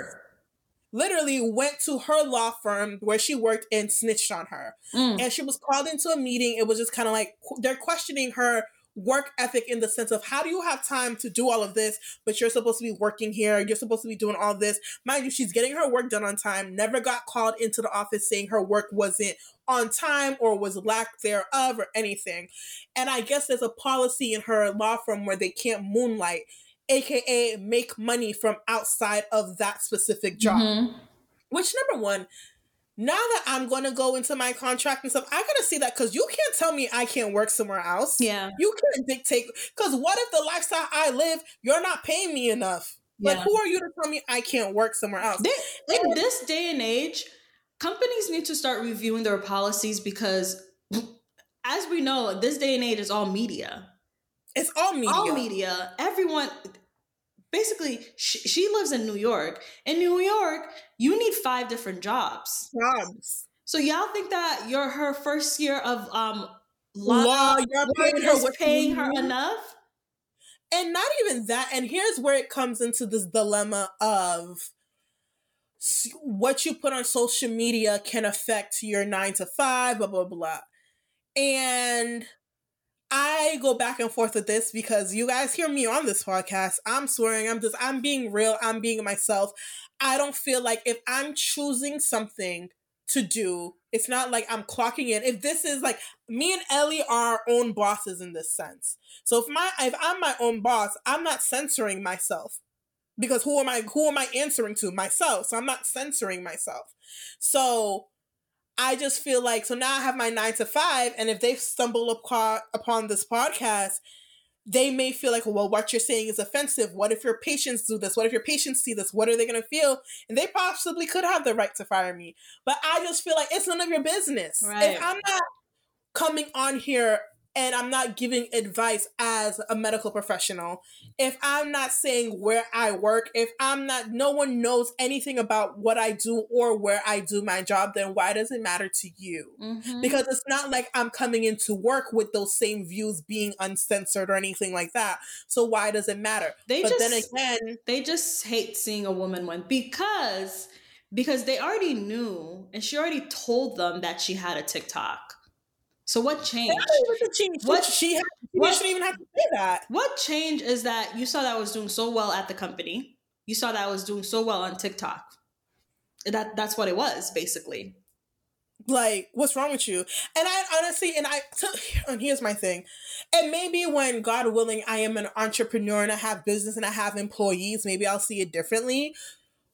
literally went to her law firm where she worked and snitched on her mm. and she was called into a meeting it was just kind of like they're questioning her work ethic in the sense of how do you have time to do all of this, but you're supposed to be working here, you're supposed to be doing all this. Mind you, she's getting her work done on time, never got called into the office saying her work wasn't on time or was lack thereof or anything. And I guess there's a policy in her law firm where they can't moonlight, aka make money from outside of that specific job. Mm-hmm. Which number one, now that I'm going to go into my contract and stuff, I got to see that because you can't tell me I can't work somewhere else. Yeah. You can't dictate. Because what if the lifestyle I live, you're not paying me enough? Yeah. Like, who are you to tell me I can't work somewhere else? in this day and age, companies need to start reviewing their policies because, as we know, this day and age is all media. It's all media. All media. Everyone, basically she, she lives in New York. In New York, you need five different jobs. Jobs. So y'all think that you're her first year of um law, law you're paying her, paying her enough? And not even that. And here's where it comes into this dilemma of what you put on social media can affect your nine to five, blah, blah, blah. And I go back and forth with this because you guys hear me on this podcast. I'm swearing, I'm just, I'm being real, I'm being myself. I don't feel like if I'm choosing something to do, it's not like I'm clocking in. If this is like me and Ellie are our own bosses in this sense. So if my if I'm my own boss, I'm not censoring myself because who am I who am I answering to myself so I'm not censoring myself so I just feel like so now I have my 9 to 5 and if they stumble upon upon this podcast they may feel like well what you're saying is offensive. What if your patients do this? What if your patients see this? What are they going to feel? And they possibly could have the right to fire me. But I just feel like it's none of your business. Right. if I'm not coming on here and I'm not giving advice as a medical professional, if I'm not saying where I work, if I'm not, no one knows anything about what I do or where I do my job, then why does it matter to you? Mm-hmm. Because it's not like I'm coming into work with those same views being uncensored or anything like that. So why does it matter? They but just, then again, they just hate seeing a woman win because because they already knew and she already told them that she had a TikTok. So what changed? What she had, what, shouldn't even have to say that. What changed is that you saw that I was doing so well at the company. You saw that I was doing so well on TikTok. That that's what it was basically. Like, what's wrong with you? And I honestly, and I, and here's my thing. And maybe when God willing, I am an entrepreneur and I have business and I have employees, maybe I'll see it differently.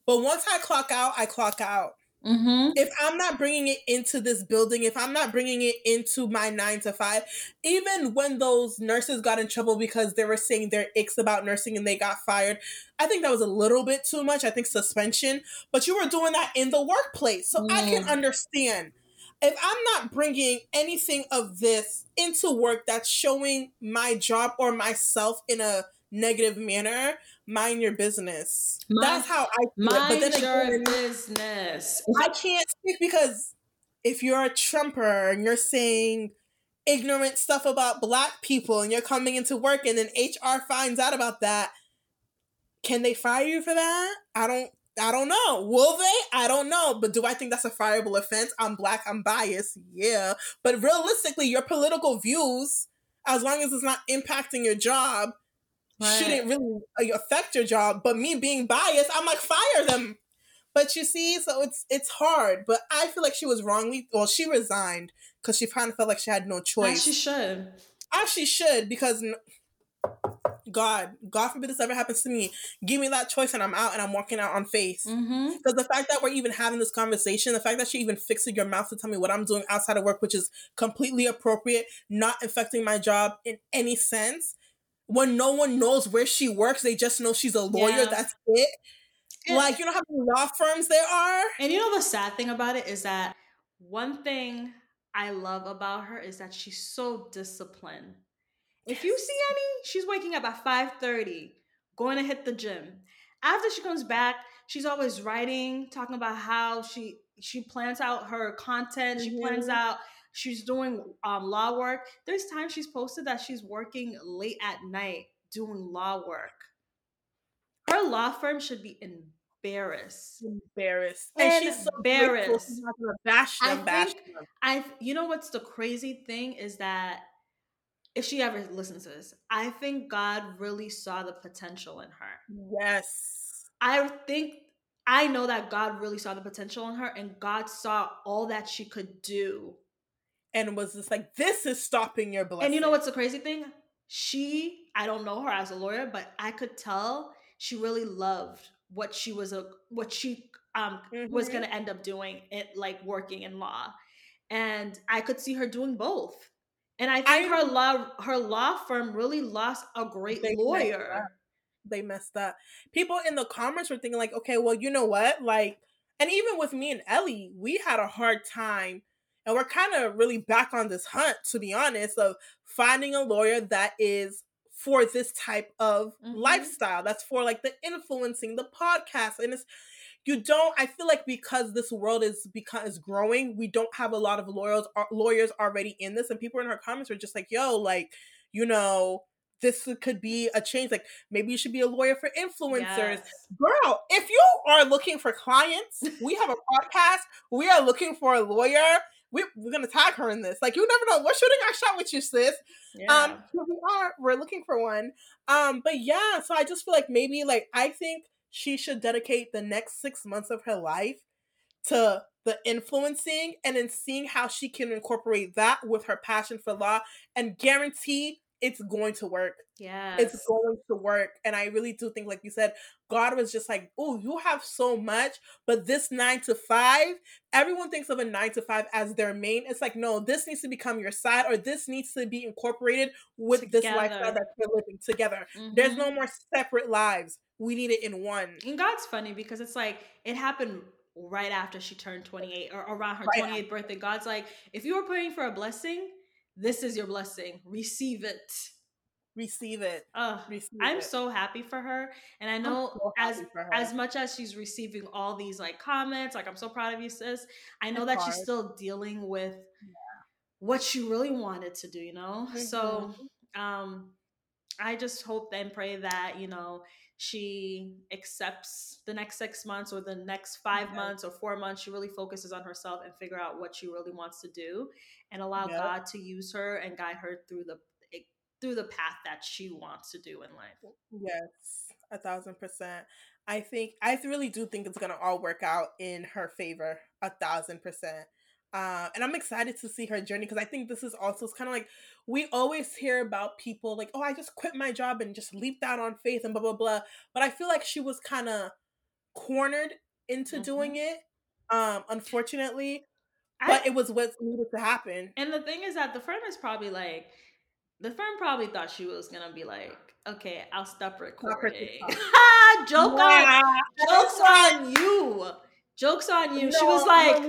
But once I clock out, I clock out. Mm-hmm. If I'm not bringing it into this building, if I'm not bringing it into my nine to five, even when those nurses got in trouble because they were saying their icks about nursing and they got fired, I think that was a little bit too much. I think suspension, but you were doing that in the workplace. So mm. I can understand. If I'm not bringing anything of this into work that's showing my job or myself in a negative manner, mind your business. Mind, That's how I. Mind but then your again, business. I can't speak because if you're a Trumper and you're saying ignorant stuff about black people and you're coming into work and then HR finds out about that, can they fire you for that? I don't I don't know. Will they? I don't know. But do I think that's a fireable offense? I'm black, I'm biased. Yeah. But realistically, your political views, as long as it's not impacting your job, right. shouldn't really affect your job. But me being biased, I'm like fire them. But you see, so it's it's hard. But I feel like she was wrongly. Well, she resigned because she kind of felt like she had no choice. As she should. As she should, because God, God forbid this ever happens to me. Give me that choice, and I'm out, and I'm walking out on faith. Because mm-hmm. the fact that we're even having this conversation, the fact that she even fixed your mouth to tell me what I'm doing outside of work, which is completely appropriate, not affecting my job in any sense, when no one knows where she works, they just know she's a lawyer. Yeah. That's it. And, like, you know how many law firms there are? And you know the sad thing about it is that one thing I love about her is that she's so disciplined. If you see any, she's waking up at 5:30, going to hit the gym. After she comes back, she's always writing, talking about how she she plans out her content, mm-hmm. she plans mm-hmm. out She's doing um, law work. There's times she's posted that she's working late at night doing law work. Her law firm should be embarrassed. Embarrassed. And, she's so embarrassed. She's not gonna bash them, I bash think, them. I you know what's the crazy thing is that if she ever listens to this, I think God really saw the potential in her. Yes. I think I know that God really saw the potential in her and God saw all that she could do and was just like, "This is stopping your blessing." And you know what's the crazy thing? She, I don't know her as a lawyer, but I could tell she really loved what she was a what she um mm-hmm. was going to end up doing it like working in law. And I could see her doing both. And I think I, her law her law firm really lost a great lawyer. Messed they messed up. People in the comments were thinking like, "Okay, well, you know what? Like and even with me and Ellie, we had a hard time and we're kind of really back on this hunt, to be honest, of finding a lawyer that is for this type of mm-hmm. lifestyle. That's for like the influencing, the podcast. And it's, you don't i feel like because this world is because is growing we don't have a lot of lawyers uh, lawyers already in this and people in her comments were just like yo like you know this could be a change like maybe you should be a lawyer for influencers yes. girl if you are looking for clients we have a podcast we are looking for a lawyer we, we're gonna tag her in this. Like you never know. We're shooting our shot with you, sis. Yeah. Um, we are. We're looking for one. Um, but yeah. So I just feel like maybe like I think she should dedicate the next six months of her life to the influencing and then seeing how she can incorporate that with her passion for law and guarantee it's going to work. Yeah. It's going to work. And I really do think, like you said, God was just like, oh, you have so much, but this nine to five, everyone thinks of a nine to five as their main. It's like, no, this needs to become your side, or this needs to be incorporated with together. this lifestyle that we're living together. Mm-hmm. There's no mm-hmm. more separate lives. We need it in one. And God's funny because it's like it happened right after she turned 28 or around her right 28th birthday. God's like, if you were praying for a blessing, this is your blessing. Receive it. Receive it. Uh, Receive I'm it. so happy for her. And I know so as as much as she's receiving all these like comments, like I'm so proud of you, sis. I know it's that hard. she's still dealing with yeah. what she really wanted to do, you know? Mm-hmm. So um I just hope and pray that, you know, she accepts the next six months or the next five okay. months or four months she really focuses on herself and figure out what she really wants to do and allow yep. god to use her and guide her through the through the path that she wants to do in life yes a thousand percent i think i really do think it's gonna all work out in her favor a thousand percent uh, and I'm excited to see her journey because I think this is also kind of like we always hear about people like, oh, I just quit my job and just leaped out on faith and blah blah blah. But I feel like she was kind of cornered into mm-hmm. doing it, um, unfortunately. But it was what needed to happen. And the thing is that the firm is probably like, the firm probably thought she was gonna be like, okay, I'll stop recording. Joke on, jokes on you. Jokes on you. No, she was like,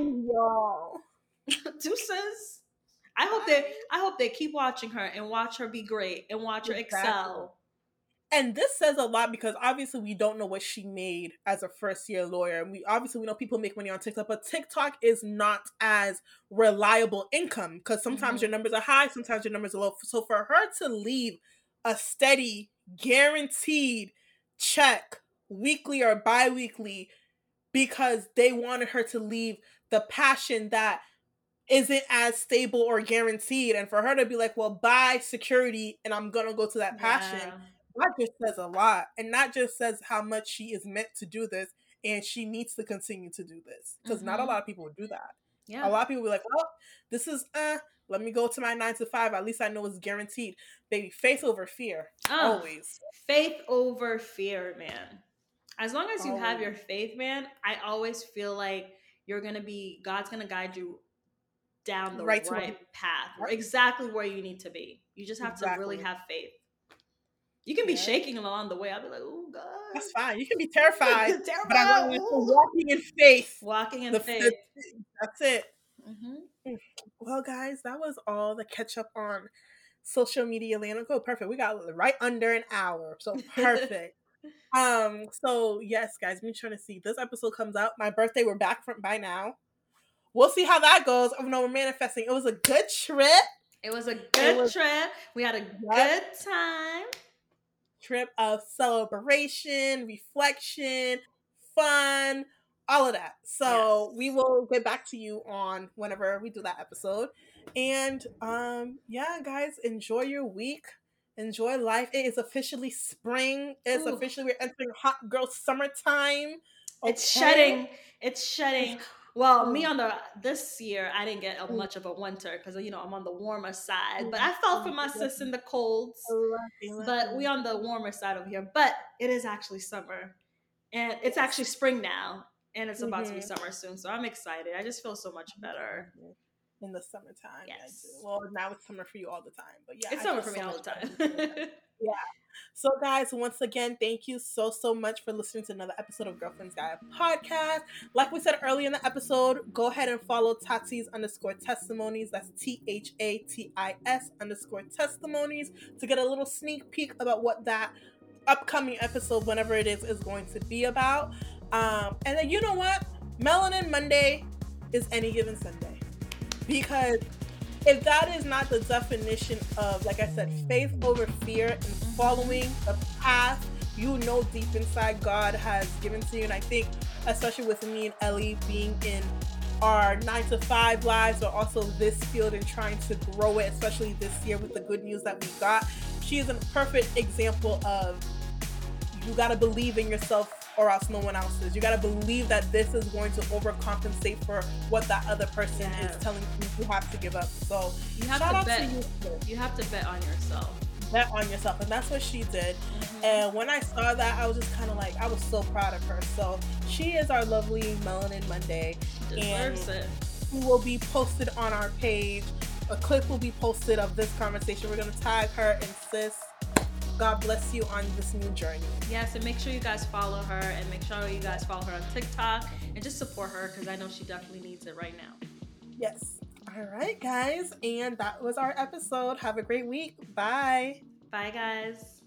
Deuces. I hope that I hope they keep watching her and watch her be great and watch her excel. And this says a lot because obviously we don't know what she made as a first year lawyer. And we obviously we know people make money on TikTok, but TikTok is not as reliable income because sometimes mm-hmm. your numbers are high, sometimes your numbers are low. So for her to leave a steady, guaranteed check weekly or bi-weekly because they wanted her to leave the passion that isn't as stable or guaranteed. And for her to be like, well, buy security and I'm gonna go to that passion, yeah. that just says a lot. And that just says how much she is meant to do this and she needs to continue to do this. Because mm-hmm. not a mm-hmm. lot of people would do that. Yeah. A lot of people be like, well, this is uh let me go to my nine to five. At least I know it's guaranteed. Baby, faith over fear. Uh, always. Faith over fear, man. As long as you always. have your faith, man, I always feel like you're gonna be God's gonna guide you down the right, right path, right. exactly where you need to be. You just have exactly. to really have faith. You can be yeah. shaking along the way. I'll be like, "Oh God." That's fine. You can be terrified, terrified. but I want walking in faith. Walking in the, faith. that's it. Mm-hmm. Mm. Well, guys, that was all the catch up on social media land. Go perfect. We got right under an hour, so perfect. um. So yes, guys, make trying to see this episode comes out. My birthday. We're back from by now we'll see how that goes. Oh no, we're manifesting. It was a good trip. It was a good was, trip. We had a yep. good time. Trip of celebration, reflection, fun, all of that. So yes. we will get back to you on whenever we do that episode. And um, yeah, guys, enjoy your week. Enjoy life. It is officially spring. It's officially we're entering hot girl summertime. Okay? It's shedding. It's shedding. Well, me on the this year, I didn't get a, mm. much of a winter because you know I'm on the warmer side. But I felt for my sis in the colds. But we on the warmer side over here. But it is actually summer, and it's actually spring now, and it's about mm-hmm. to be mm-hmm. summer soon. So I'm excited. I just feel so much better in the summertime. Yes. Well, now it's summer for you all the time, but yeah, it's I summer for me all the time. yeah. So, guys, once again, thank you so, so much for listening to another episode of Girlfriend's Guide podcast. Like we said earlier in the episode, go ahead and follow Tati's underscore testimonies. That's T H A T I S underscore testimonies to get a little sneak peek about what that upcoming episode, whenever it is, is going to be about. Um, and then you know what? Melanin Monday is any given Sunday. Because if that is not the definition of, like I said, faith over fear and following the path you know deep inside God has given to you. And I think, especially with me and Ellie being in our nine to five lives, but also this field and trying to grow it, especially this year with the good news that we got, she is a perfect example of you got to believe in yourself or else no one else is. You got to believe that this is going to overcompensate for what that other person yeah. is telling you you have to give up. So you have to bet. To you, you have to bet on yourself. Bet on yourself, and that's what she did. Mm-hmm. And when I saw that, I was just kind of like, I was so proud of her. So she is our lovely Melanin Monday, she Deserves and it. will be posted on our page. A clip will be posted of this conversation. We're gonna tag her and sis God bless you on this new journey. Yes, and make sure you guys follow her and make sure you guys follow her on TikTok and just support her because I know she definitely needs it right now. Yes. All right, guys. And that was our episode. Have a great week. Bye. Bye, guys.